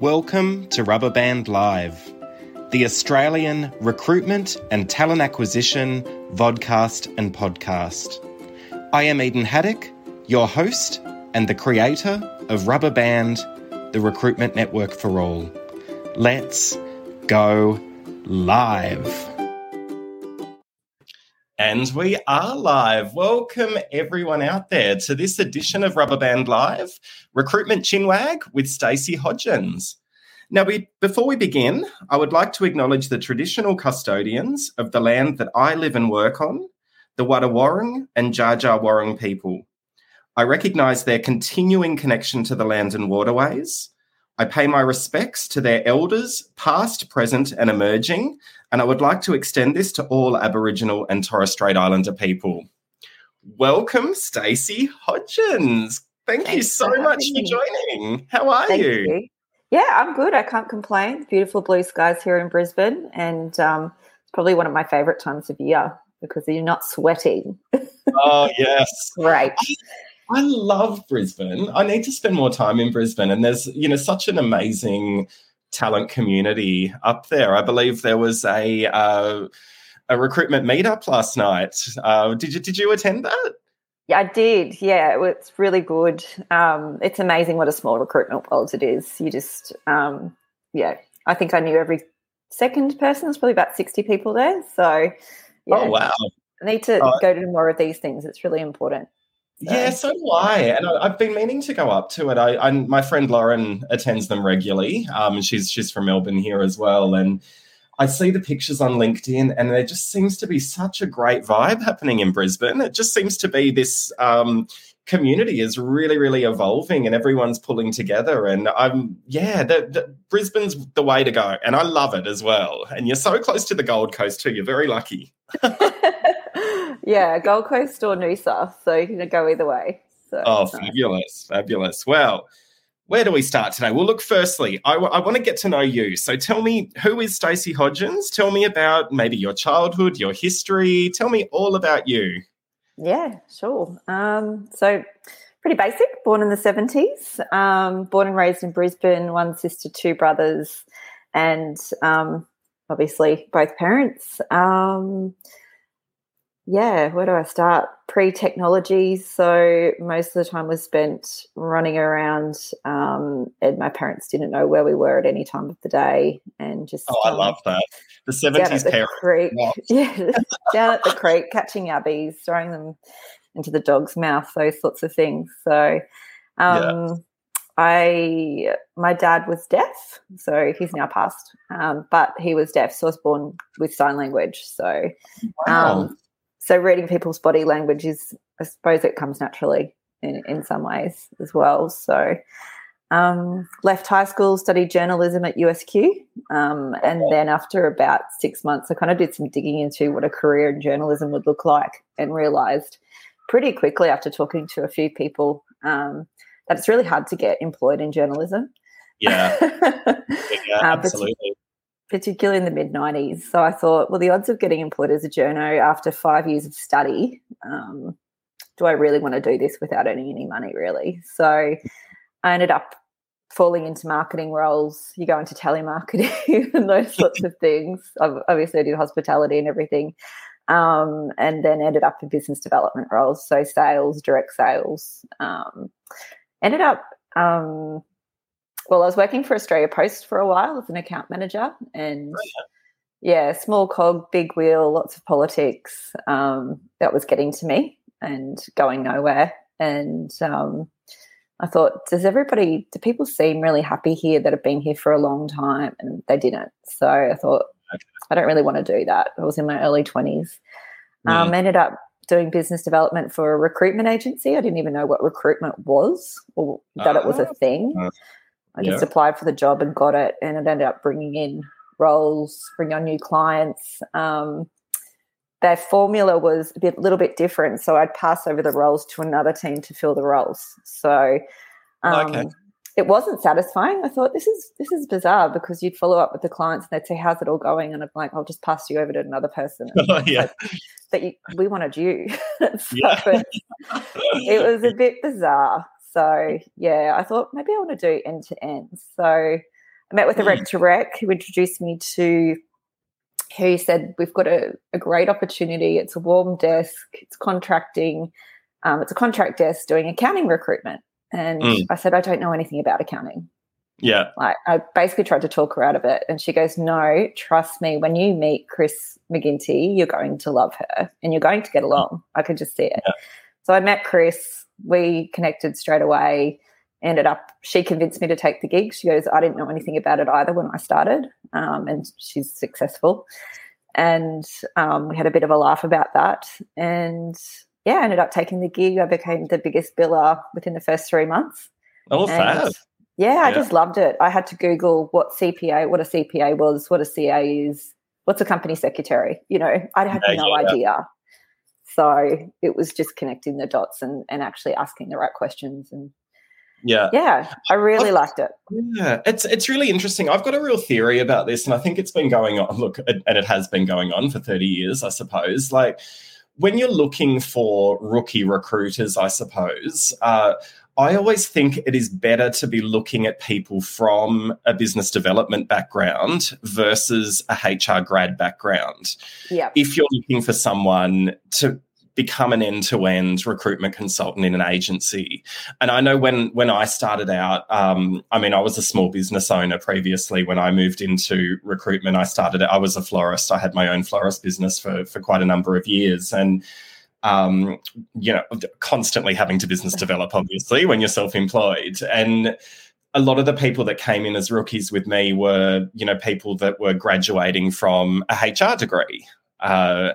Welcome to Rubberband Live, the Australian recruitment and talent acquisition vodcast and podcast. I am Eden Haddock, your host and the creator of Rubberband, the recruitment network for all. Let's go live. And we are live. Welcome, everyone out there, to this edition of Rubberband Live Recruitment Chinwag with Stacey Hodgens. Now, we, before we begin, I would like to acknowledge the traditional custodians of the land that I live and work on, the Wadawurrung and Wurrung people. I recognise their continuing connection to the land and waterways. I pay my respects to their elders, past, present, and emerging, and I would like to extend this to all Aboriginal and Torres Strait Islander people. Welcome, Stacey Hodgens. Thank Thanks you so for much for joining. How are you? you? Yeah, I'm good. I can't complain. Beautiful blue skies here in Brisbane, and um, it's probably one of my favourite times of year because you're not sweating. Oh yes, great. I love Brisbane. I need to spend more time in Brisbane, and there's you know such an amazing talent community up there. I believe there was a uh, a recruitment meetup last night. Uh, did you did you attend that? Yeah, I did. Yeah, it's really good. Um, it's amazing what a small recruitment world it is. You just, um, yeah, I think I knew every second person. There's probably about sixty people there. So, yeah, oh wow, I need to oh. go to more of these things. It's really important. So. Yeah, so do I, and I, have been meaning to go up to it. I, I, my friend Lauren attends them regularly. Um, she's she's from Melbourne here as well, and I see the pictures on LinkedIn, and there just seems to be such a great vibe happening in Brisbane. It just seems to be this um, community is really, really evolving, and everyone's pulling together. And I'm, yeah, the, the, Brisbane's the way to go, and I love it as well. And you're so close to the Gold Coast too. You're very lucky. yeah, Gold Coast or Noosa, so you can go either way. So, oh, fabulous, fabulous. Well, where do we start today? Well, look, firstly, I, w- I want to get to know you. So tell me, who is Stacey Hodgens? Tell me about maybe your childhood, your history. Tell me all about you. Yeah, sure. Um, so, pretty basic, born in the 70s, um, born and raised in Brisbane, one sister, two brothers, and um, obviously both parents. Yeah, where do I start? Pre technology. So most of the time was spent running around, um, and my parents didn't know where we were at any time of the day. And just. Oh, I um, love that. The 70s parents. Creek, yeah, down at the creek, catching yabbies, throwing them into the dog's mouth, those sorts of things. So. Um, yeah. I my dad was deaf, so he's now passed, um, but he was deaf, so I was born with sign language. So wow. um, so reading people's body language is, I suppose, it comes naturally in, in some ways as well. So um, left high school, studied journalism at USQ, um, and then after about six months, I kind of did some digging into what a career in journalism would look like, and realised pretty quickly after talking to a few people um, that it's really hard to get employed in journalism. Yeah, yeah uh, absolutely particularly in the mid 90s. So I thought, well, the odds of getting employed as a journo after five years of study, um, do I really want to do this without earning any money, really? So I ended up falling into marketing roles. You go into telemarketing and those sorts of things. Obviously, I did hospitality and everything. Um, and then ended up in business development roles, so sales, direct sales. Um, ended up um, well, I was working for Australia Post for a while as an account manager, and oh, yeah. yeah, small cog, big wheel, lots of politics. Um, that was getting to me and going nowhere. And um, I thought, does everybody, do people seem really happy here that have been here for a long time? And they didn't. So I thought, okay. I don't really want to do that. I was in my early 20s. Mm. Um, ended up doing business development for a recruitment agency. I didn't even know what recruitment was or that uh, it was a ah. thing. Uh, I just applied for the job and got it, and it ended up bringing in roles, bringing on new clients. Um, their formula was a bit, little bit different, so I'd pass over the roles to another team to fill the roles. So um, okay. it wasn't satisfying. I thought this is this is bizarre because you'd follow up with the clients and they'd say, "How's it all going?" And I'm like, "I'll just pass you over to another person." Oh, yeah. Like, but you, we wanted you. so yeah. it was a bit bizarre. So yeah, I thought maybe I want to do end to end. So I met with a rec to rec who introduced me to who said, We've got a, a great opportunity. It's a warm desk, it's contracting, um, it's a contract desk doing accounting recruitment. And mm. I said, I don't know anything about accounting. Yeah. Like I basically tried to talk her out of it. And she goes, No, trust me, when you meet Chris McGinty, you're going to love her and you're going to get along. I could just see it. Yeah. So I met Chris. We connected straight away. Ended up, she convinced me to take the gig. She goes, I didn't know anything about it either when I started. Um, and she's successful. And um, we had a bit of a laugh about that. And yeah, I ended up taking the gig. I became the biggest biller within the first three months. Oh, fab. Yeah, yeah, I just loved it. I had to Google what CPA, what a CPA was, what a CA is, what's a company secretary. You know, I had no yeah. idea. So it was just connecting the dots and, and actually asking the right questions and yeah. Yeah i really I've, liked it. Yeah it's it's really interesting. I've got a real theory about this and i think it's been going on look and it has been going on for 30 years i suppose. Like when you're looking for rookie recruiters i suppose uh, I always think it is better to be looking at people from a business development background versus a HR grad background. Yeah. If you're looking for someone to become an end-to-end recruitment consultant in an agency. And I know when when I started out, um, I mean, I was a small business owner previously. When I moved into recruitment, I started. I was a florist. I had my own florist business for for quite a number of years, and um, you know, constantly having to business develop, obviously, when you're self employed. And a lot of the people that came in as rookies with me were, you know, people that were graduating from a HR degree. Uh,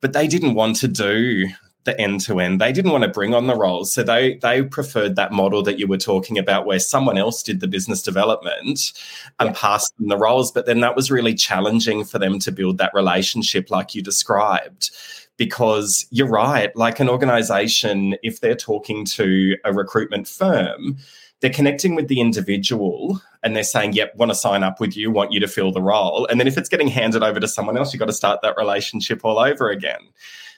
but they didn't want to do the end to end. They didn't want to bring on the roles. So they they preferred that model that you were talking about where someone else did the business development and yeah. passed them the roles. But then that was really challenging for them to build that relationship like you described because you're right. Like an organization, if they're talking to a recruitment firm, they're connecting with the individual and they're saying, yep, want to sign up with you, want you to fill the role. And then if it's getting handed over to someone else, you've got to start that relationship all over again.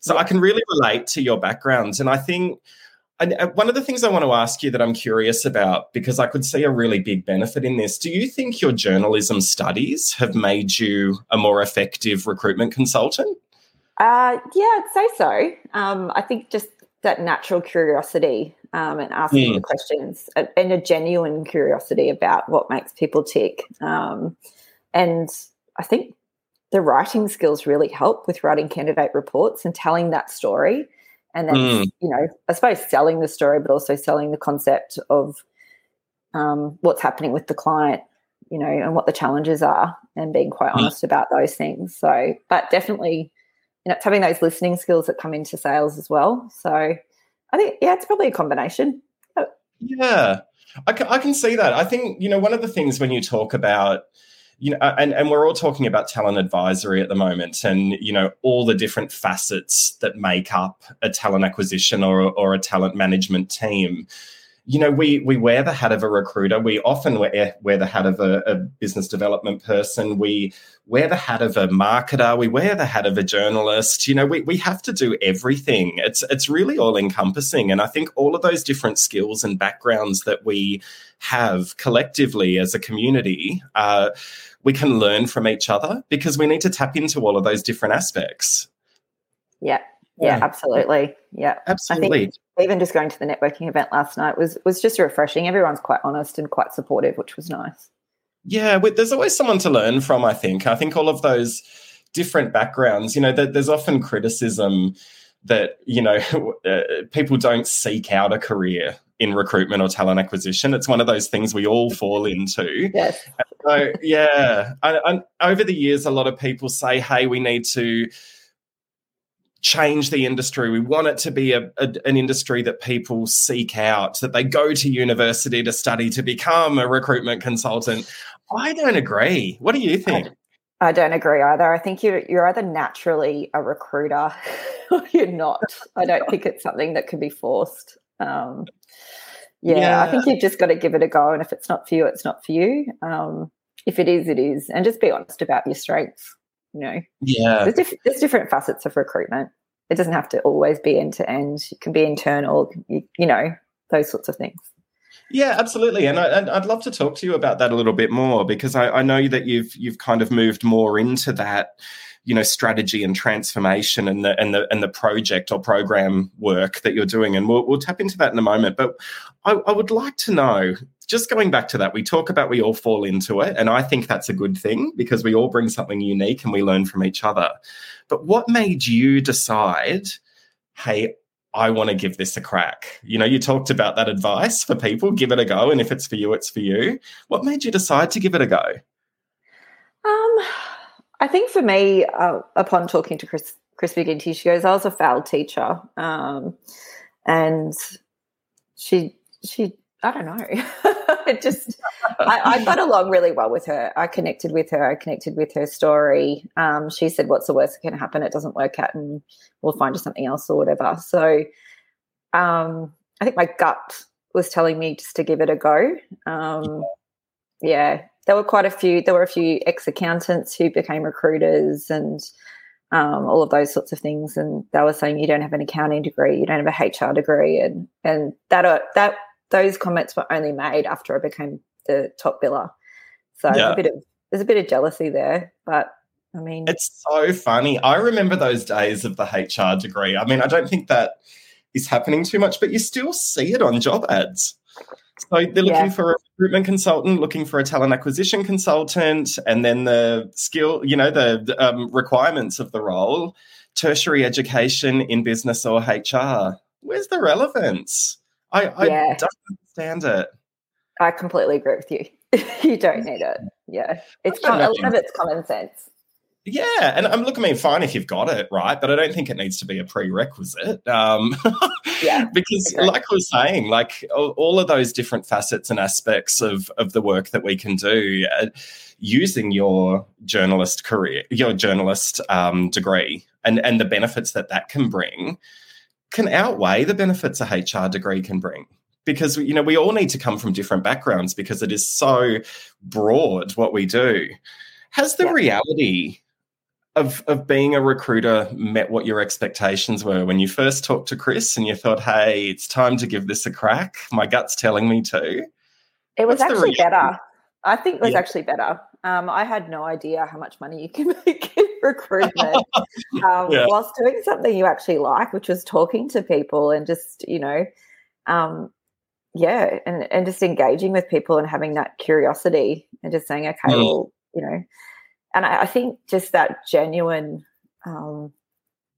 So I can really relate to your backgrounds. And I think and uh, one of the things I want to ask you that I'm curious about, because I could see a really big benefit in this, do you think your journalism studies have made you a more effective recruitment consultant? Uh, yeah, I'd say so. Um, I think just that natural curiosity um, and asking mm. the questions and a genuine curiosity about what makes people tick. Um, and I think the writing skills really help with writing candidate reports and telling that story. And then, mm. you know, I suppose selling the story, but also selling the concept of um, what's happening with the client, you know, and what the challenges are and being quite mm. honest about those things. So, but definitely it's having those listening skills that come into sales as well. So I think, yeah, it's probably a combination. Yeah, I can, I can see that. I think, you know, one of the things when you talk about, you know, and, and we're all talking about talent advisory at the moment and, you know, all the different facets that make up a talent acquisition or, or a talent management team you know, we we wear the hat of a recruiter. We often wear, wear the hat of a, a, business development person. We wear the hat of a marketer. We wear the hat of a journalist. You know, we, we have to do everything. It's it's really all encompassing. And I think all of those different skills and backgrounds that we have collectively as a community, uh, we can learn from each other because we need to tap into all of those different aspects. Yeah, yeah, absolutely. Yeah, absolutely. Even just going to the networking event last night was was just refreshing. Everyone's quite honest and quite supportive, which was nice. Yeah, there's always someone to learn from. I think. I think all of those different backgrounds. You know, there's often criticism that you know uh, people don't seek out a career in recruitment or talent acquisition. It's one of those things we all fall into. Yes. So yeah, I, I, over the years, a lot of people say, "Hey, we need to." Change the industry. We want it to be a, a, an industry that people seek out, that they go to university to study to become a recruitment consultant. I don't agree. What do you think? I, don't agree either. I think you're, you're either naturally a recruiter or you're not. I don't think it's something that can be forced. Um, yeah, yeah, I think you've just got to give it a go. And if it's not for you, it's not for you. Um, if it is, it is. And just be honest about your strengths you know. Yeah. There's, diff- there's different facets of recruitment. It doesn't have to always be end to end. It can be internal you, you know those sorts of things. Yeah, absolutely, and, I, would love to talk to you about that a little bit more because I, I know that you've you've kind of moved more into that you know strategy and transformation and the and the and the project or program work that you're doing. And we'll, we'll tap into that in a moment. But I, I, would like to know just going back to that we talk about we all fall into it and i think that's a good thing because we all bring something unique and we learn from each other but what made you decide hey I want to give this a crack. You know, you talked about that advice for people give it a go. And if it's for you, it's for you. What made you decide to give it a go? Um, I think for me, uh, upon talking to Chris, Chris McGinty, she goes, I was a failed teacher. Um, and she, she, I don't know. it just, I, I, got along really well with her. I connected with her. I connected with her story. Um, she said, What's the worst that can happen? It doesn't work out and we'll find you something else or whatever. So um, I think my gut was telling me just to give it a go. Um, yeah, there were quite a few. There were a few ex accountants who became recruiters and um, all of those sorts of things. And they were saying you don't have an accounting degree, you don't have a HR degree, and and that uh, that those comments were only made after I became the top biller. So yeah. a bit of there's a bit of jealousy there, but I mean, it's so funny. I remember those days of the HR degree. I mean, I don't think that is happening too much, but you still see it on job ads. So they're looking yeah. for a recruitment consultant, looking for a talent acquisition consultant, and then the skill, you know, the, the um, requirements of the role, tertiary education in business or HR. Where's the relevance? I, I yeah. don't understand it. I completely agree with you. you don't need it. Yeah, it's com- a lot of it's common sense. Yeah, and I'm looking, I mean, fine if you've got it, right? But I don't think it needs to be a prerequisite. Um, yeah, because like I was saying, like all of those different facets and aspects of of the work that we can do, uh, using your journalist career, your journalist um, degree, and and the benefits that that can bring, can outweigh the benefits a HR degree can bring because you know we all need to come from different backgrounds because it is so broad what we do has the yeah. reality of of being a recruiter met what your expectations were when you first talked to Chris and you thought, "Hey, it's time to give this a crack." My gut's telling me to. It was What's actually better. I think it was yeah. actually better. Um, I had no idea how much money you can make in recruitment um, yeah. whilst doing something you actually like, which was talking to people and just you know, um, yeah, and and just engaging with people and having that curiosity and just saying, okay, mm. well, you know and I, I think just that genuine, um,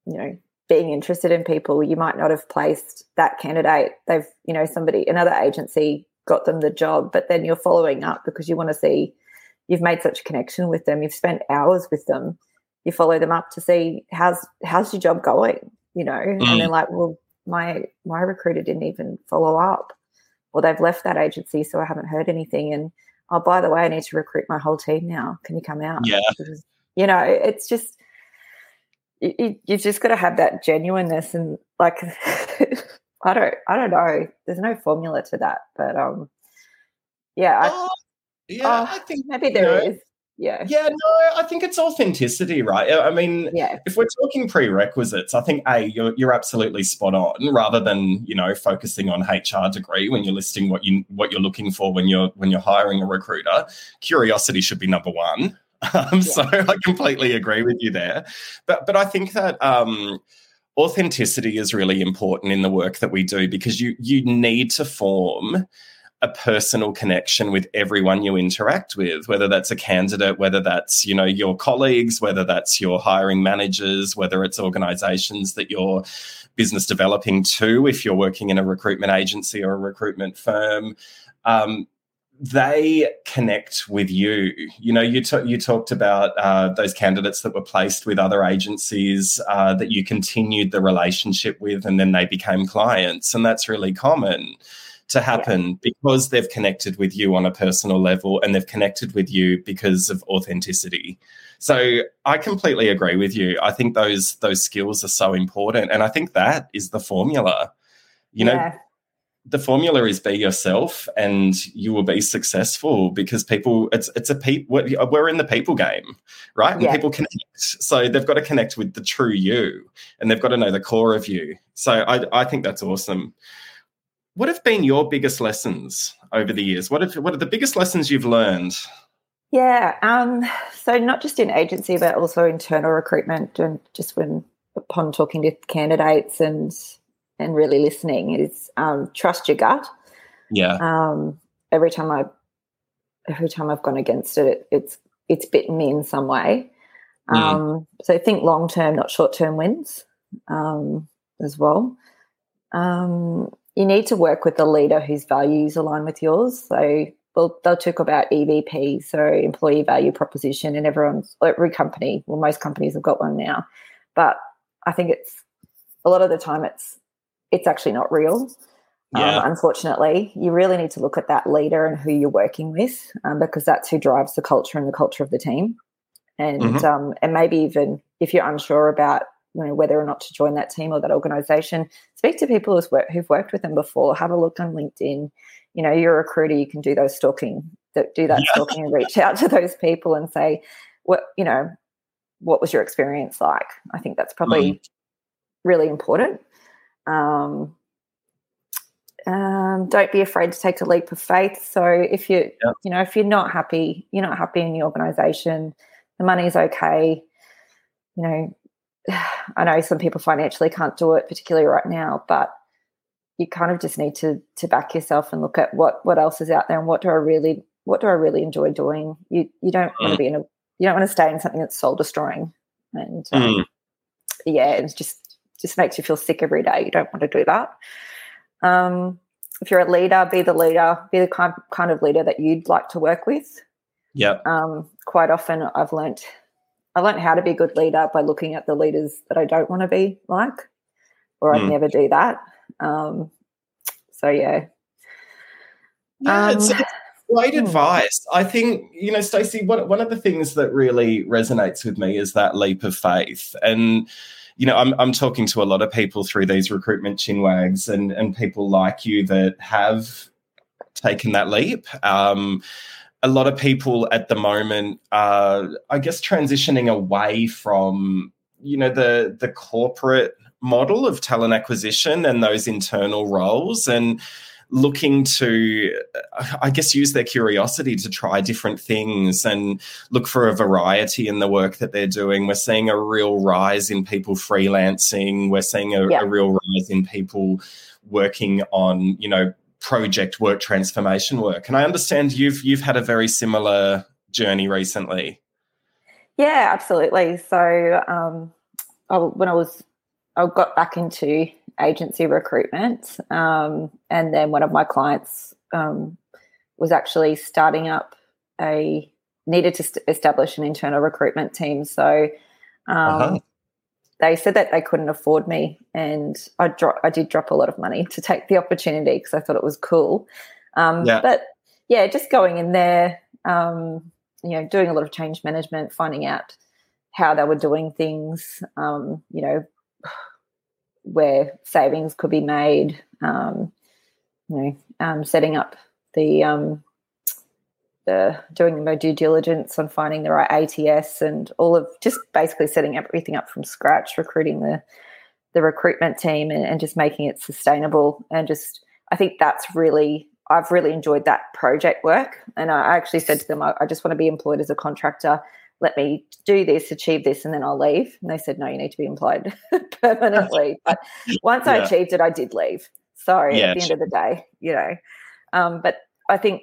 you know, being interested in people, you might not have placed that candidate. They've, you know, somebody, another agency got them the job, but then you're following up because you want to see you've made such a connection with them, you've spent hours with them, you follow them up to see how's how's your job going, you know, mm. and they're like, well, my my recruiter didn't even follow up, or they've left that agency, so I haven't heard anything, and oh, by the way, I need to recruit my whole team now. Can you come out? Yeah. Because, you know, it's just, you, you've just got to have that genuineness and like, I don't, I don't know. There's no formula to that, but um, yeah, I, oh, yeah, oh, I think maybe there you know, is yeah. Yeah no i think it's authenticity right? I mean yeah. if we're talking prerequisites i think a you're, you're absolutely spot on rather than you know focusing on hr degree when you're listing what you what you're looking for when you're when you're hiring a recruiter. Curiosity should be number one. Um, yeah. so i completely agree with you there. But but i think that um authenticity is really important in the work that we do because you you need to form a personal connection with everyone you interact with whether that's a candidate whether that's you know your colleagues whether that's your hiring managers whether it's organizations that you're business developing to if you're working in a recruitment agency or a recruitment firm um, they connect with you. You know, you t- you talked about uh, those candidates that were placed with other agencies uh, that you continued the relationship with, and then they became clients, and that's really common to happen yeah. because they've connected with you on a personal level and they've connected with you because of authenticity. So I completely agree with you. I think those those skills are so important and I think that is the formula. You yeah. know, the formula is be yourself and you will be successful because people it's it's a people we're in the people game right and yeah. people connect so they've got to connect with the true you and they've got to know the core of you so i i think that's awesome what have been your biggest lessons over the years? What have what are the biggest lessons you've learned? Yeah, um, so not just in agency, but also internal recruitment, and just when upon talking to candidates and and really listening is um, trust your gut. Yeah. Um, every time I, every time I've gone against it, it it's it's bitten me in some way. Mm. Um, so think long term, not short term wins um, as well. Um, you need to work with a leader whose values align with yours. So well, they'll talk about EVP, so employee value proposition, and everyone's every company, well, most companies have got one now, but I think it's a lot of the time it's it's actually not real. Yeah. Um, unfortunately, you really need to look at that leader and who you're working with, um, because that's who drives the culture and the culture of the team. And mm-hmm. um, and maybe even if you're unsure about you know whether or not to join that team or that organization, speak to people who's work, who've worked with them before. Have a look on LinkedIn. You know, you're a recruiter, you can do those stalking, that do that yeah. stalking and reach out to those people and say, what you know, what was your experience like? I think that's probably mm. really important. Um, um, don't be afraid to take a leap of faith. So if you, yep. you know, if you're not happy, you're not happy in the organisation, the money's okay. You know, I know some people financially can't do it, particularly right now, but you kind of just need to to back yourself and look at what what else is out there and what do I really what do I really enjoy doing. You you don't mm. want to be in a you don't want to stay in something that's soul destroying, and um, mm. yeah, it just just makes you feel sick every day. You don't want to do that. Um, if you're a leader, be the leader, be the kind kind of leader that you'd like to work with. Yeah. Um, quite often, I've learned I learned how to be a good leader by looking at the leaders that I don't want to be like, or I'd mm. never do that. Um, so yeah. Yeah, um, it's great hmm. advice. I think you know, Stacey. One one of the things that really resonates with me is that leap of faith, and you know, I'm I'm talking to a lot of people through these recruitment chinwags, and and people like you that have taken that leap. Um, a lot of people at the moment are, I guess, transitioning away from you know the the corporate model of talent acquisition and those internal roles and looking to, I guess, use their curiosity to try different things and look for a variety in the work that they're doing. We're seeing a real rise in people freelancing. We're seeing a, yeah. a real rise in people working on, you know, project work transformation work. And I understand you've you've had a very similar journey recently. Yeah, absolutely. So um, I, when I was I got back into agency recruitment. Um, and then one of my clients um, was actually starting up a needed to st- establish an internal recruitment team. So um, uh-huh. They said that they couldn't afford me, and I dro- I did drop a lot of money to take the opportunity because I thought it was cool. Um, yeah. But yeah, just going in there, um, you know, doing a lot of change management, finding out how they were doing things, um, you know, where savings could be made. Um, you know, um, setting up the um, the doing my due diligence on finding the right ATS and all of just basically setting everything up from scratch, recruiting the the recruitment team and, and just making it sustainable. And just I think that's really I've really enjoyed that project work. And I actually said to them, I, I just want to be employed as a contractor let me do this, achieve this, and then I'll leave. And they said, no, you need to be employed permanently. But once yeah. I achieved it, I did leave. So yeah, at the end of the day, you know, um, but I think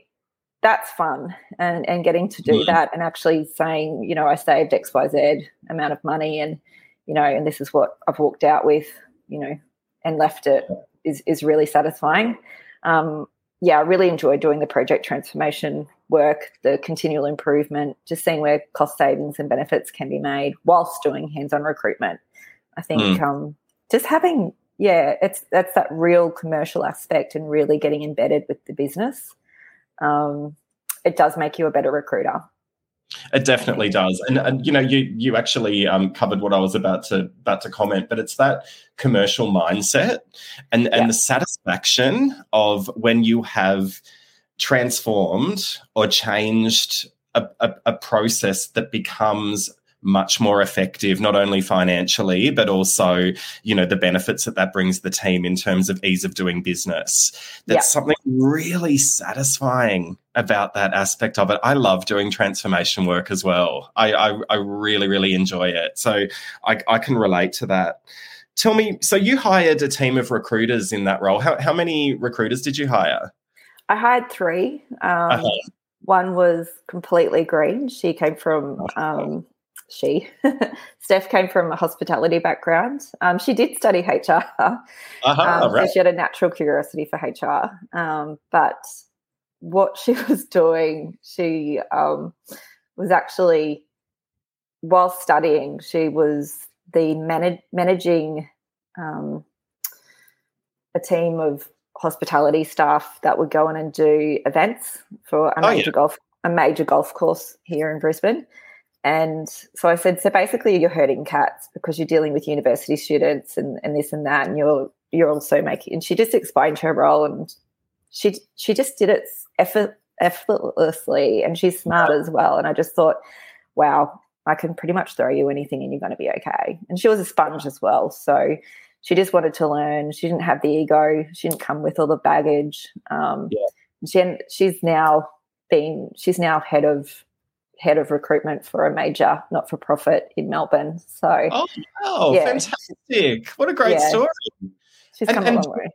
that's fun and, and getting to do mm. that and actually saying, you know, I saved XYZ amount of money and, you know, and this is what I've walked out with, you know, and left it is, is really satisfying. Um, yeah, I really enjoy doing the project transformation work, the continual improvement, just seeing where cost savings and benefits can be made whilst doing hands-on recruitment. I think mm. um, just having yeah, it's that's that real commercial aspect and really getting embedded with the business. Um, it does make you a better recruiter. It definitely does, and, and you know, you you actually um, covered what I was about to about to comment, but it's that commercial mindset and and yeah. the satisfaction of when you have transformed or changed a, a, a process that becomes much more effective, not only financially, but also, you know, the benefits that that brings the team in terms of ease of doing business. That's yeah. something really satisfying about that aspect of it. I love doing transformation work as well. I, I, I really, really enjoy it. So I, I can relate to that. Tell me, so you hired a team of recruiters in that role. How, how many recruiters did you hire? I hired three. Um, uh-huh. One was completely green. She came from um, she Steph came from a hospitality background. Um, she did study HR, uh-huh, um, right. so she had a natural curiosity for HR. Um, but what she was doing, she um, was actually while studying, she was the manage, managing um, a team of hospitality staff that would go in and do events for a oh, major yeah. golf a major golf course here in Brisbane. And so I said, so basically you're hurting cats because you're dealing with university students and, and this and that, and you're you're also making and she just explained her role and she she just did it effort, effortlessly and she's smart as well. And I just thought, wow, I can pretty much throw you anything and you're going to be okay. And she was a sponge as well. So she just wanted to learn. She didn't have the ego. She didn't come with all the baggage. Um, yeah. she, she's now been, she's now head of head of recruitment for a major not for profit in Melbourne. So, oh, oh yeah. fantastic! What a great yeah. story. She's come and, a long way.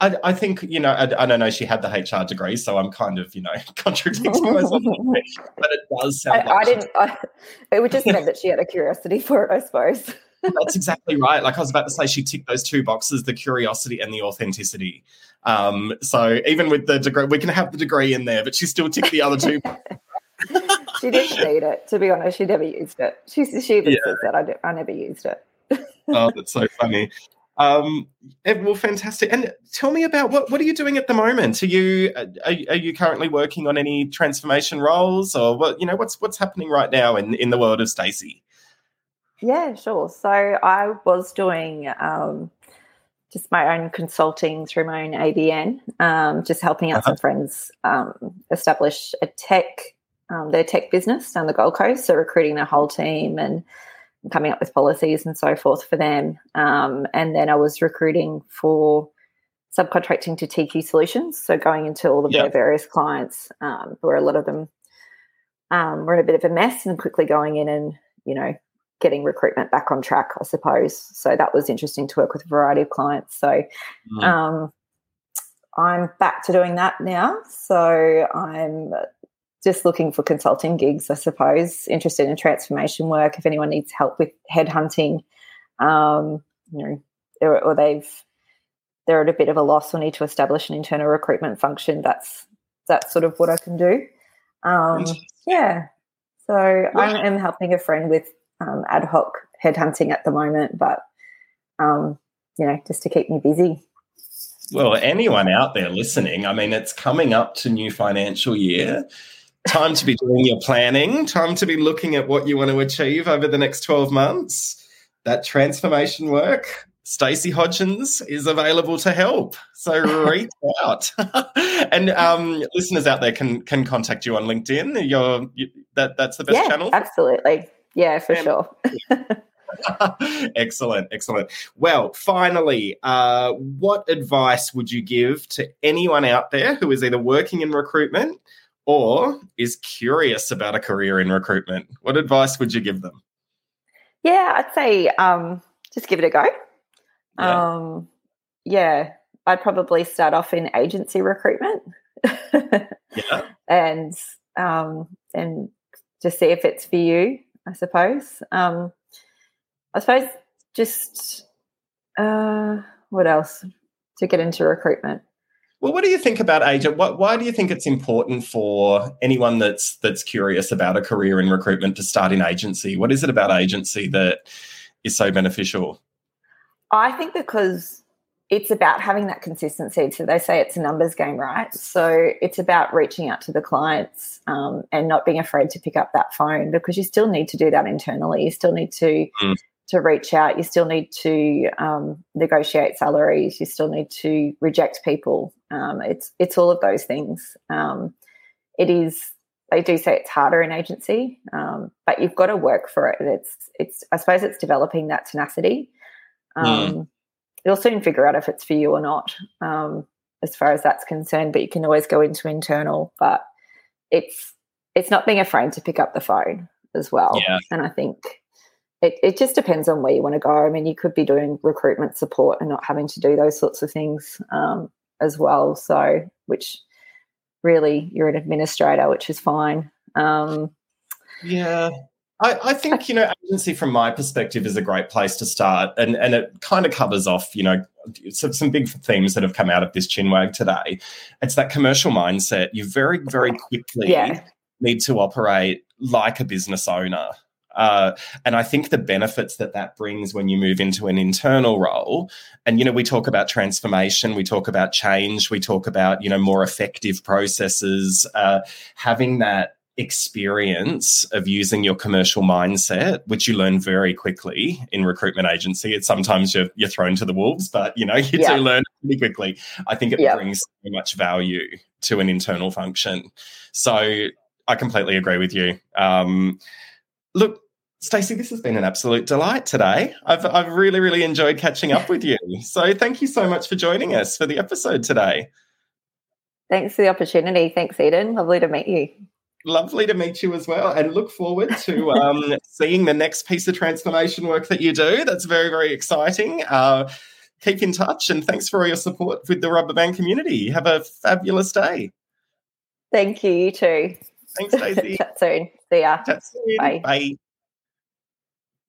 I, I, think you know. I, I, don't know. She had the HR degree, so I'm kind of you know contradicting myself. but it does sound. I, like I didn't. I, it would just meant that she had a curiosity for it, I suppose. That's exactly right. Like I was about to say, she ticked those two boxes: the curiosity and the authenticity. Um, so even with the degree, we can have the degree in there, but she still ticked the other two. She didn't need it. To be honest, she never used it. She she even yeah. says that I, I never used it. oh, that's so funny. Um, well, fantastic. And tell me about what what are you doing at the moment? Are you are, are, you currently working on any transformation roles, or what? You know, what's what's happening right now in in the world of Stacey? Yeah, sure. So I was doing um, just my own consulting through my own ABN, um, just helping out uh-huh. some friends um, establish a tech um, their tech business down the Gold Coast. So recruiting their whole team and coming up with policies and so forth for them. Um, and then I was recruiting for subcontracting to TQ Solutions. So going into all of yep. their various clients, um, where a lot of them um, were in a bit of a mess, and quickly going in and you know getting recruitment back on track, I suppose. So that was interesting to work with a variety of clients. So. Mm. Um, I'm back to doing that now. So I'm just looking for consulting gigs, I suppose, interested in transformation work. If anyone needs help with headhunting, um, you know, or, or, they've they're at a bit of a loss or need to establish an internal recruitment function, that's that's sort of what I can do. Um, yeah. So I am helping a friend with um, ad hoc headhunting at the moment, but um, you know, just to keep me busy. Well, anyone out there listening, I mean, it's coming up to new financial year time to be doing your planning, time to be looking at what you want to achieve over the next 12 months. That transformation work, Stacey Hodgens is available to help. So reach out. and um, listeners out there can can contact you on LinkedIn. You're, you, that that's the best yeah, channel. Absolutely. Yeah, for and, sure. excellent, excellent. Well, finally, uh, what advice would you give to anyone out there who is either working in recruitment or is curious about a career in recruitment? What advice would you give them? Yeah, I'd say um, just give it a go. Yeah. Um, yeah, I'd probably start off in agency recruitment. yeah. And um, and just see if it's for you, I suppose. Um, I suppose just uh, what else to get into recruitment? Well, what do you think about agent? What, why do you think it's important for anyone that's that's curious about a career in recruitment to start in agency? What is it about agency that is so beneficial? I think because it's about having that consistency. So they say it's a numbers game, right? So it's about reaching out to the clients um, and not being afraid to pick up that phone because you still need to do that internally. You still need to mm to reach out. You still need to um, negotiate salaries. You still need to reject people. Um, it's it's all of those things. Um, it is they do say it's harder in agency, um, but you've got to work for it. It's it's I suppose it's developing that tenacity. Hmm. Um, mm. You'll soon figure out if it's for you or not, um, as far as that's concerned. But you can always go into internal. But it's it's not being afraid to pick up the phone as well. Yeah. And I think it, it just depends on where you want to go. I mean, you could be doing recruitment support and not having to do those sorts of things um, as well. So, which really you're an administrator, which is fine. Um, yeah. I, I, think you know agency from my perspective is a great place to start, and and it kind of covers off you know some, some big themes that have come out of this chinwag today. It's that commercial mindset. You very very quickly yeah. need to operate like a business owner. Uh, and I think the benefits that that brings when you move into an internal role, and you know, we talk about transformation, we talk about change, we talk about you know more effective processes. Uh, having that experience of using your commercial mindset, which you learn very quickly in recruitment agency. It's sometimes you're, you're thrown to the wolves, but you know you yeah. do learn pretty quickly. I think it yeah. brings so much value to an internal function. So I completely agree with you. Um, look, Stacey, this has been an absolute delight today. I've, I've really, really enjoyed catching up with you. So thank you so much for joining us for the episode today. Thanks for the opportunity. Thanks, Eden. Lovely to meet you. Lovely to meet you as well, and look forward to um, seeing the next piece of transformation work that you do. That's very, very exciting. Uh, keep in touch, and thanks for all your support with the Rubberband community. Have a fabulous day. Thank you. You too. Thanks, Stacey. Chat soon. See ya. Soon. Bye. Bye.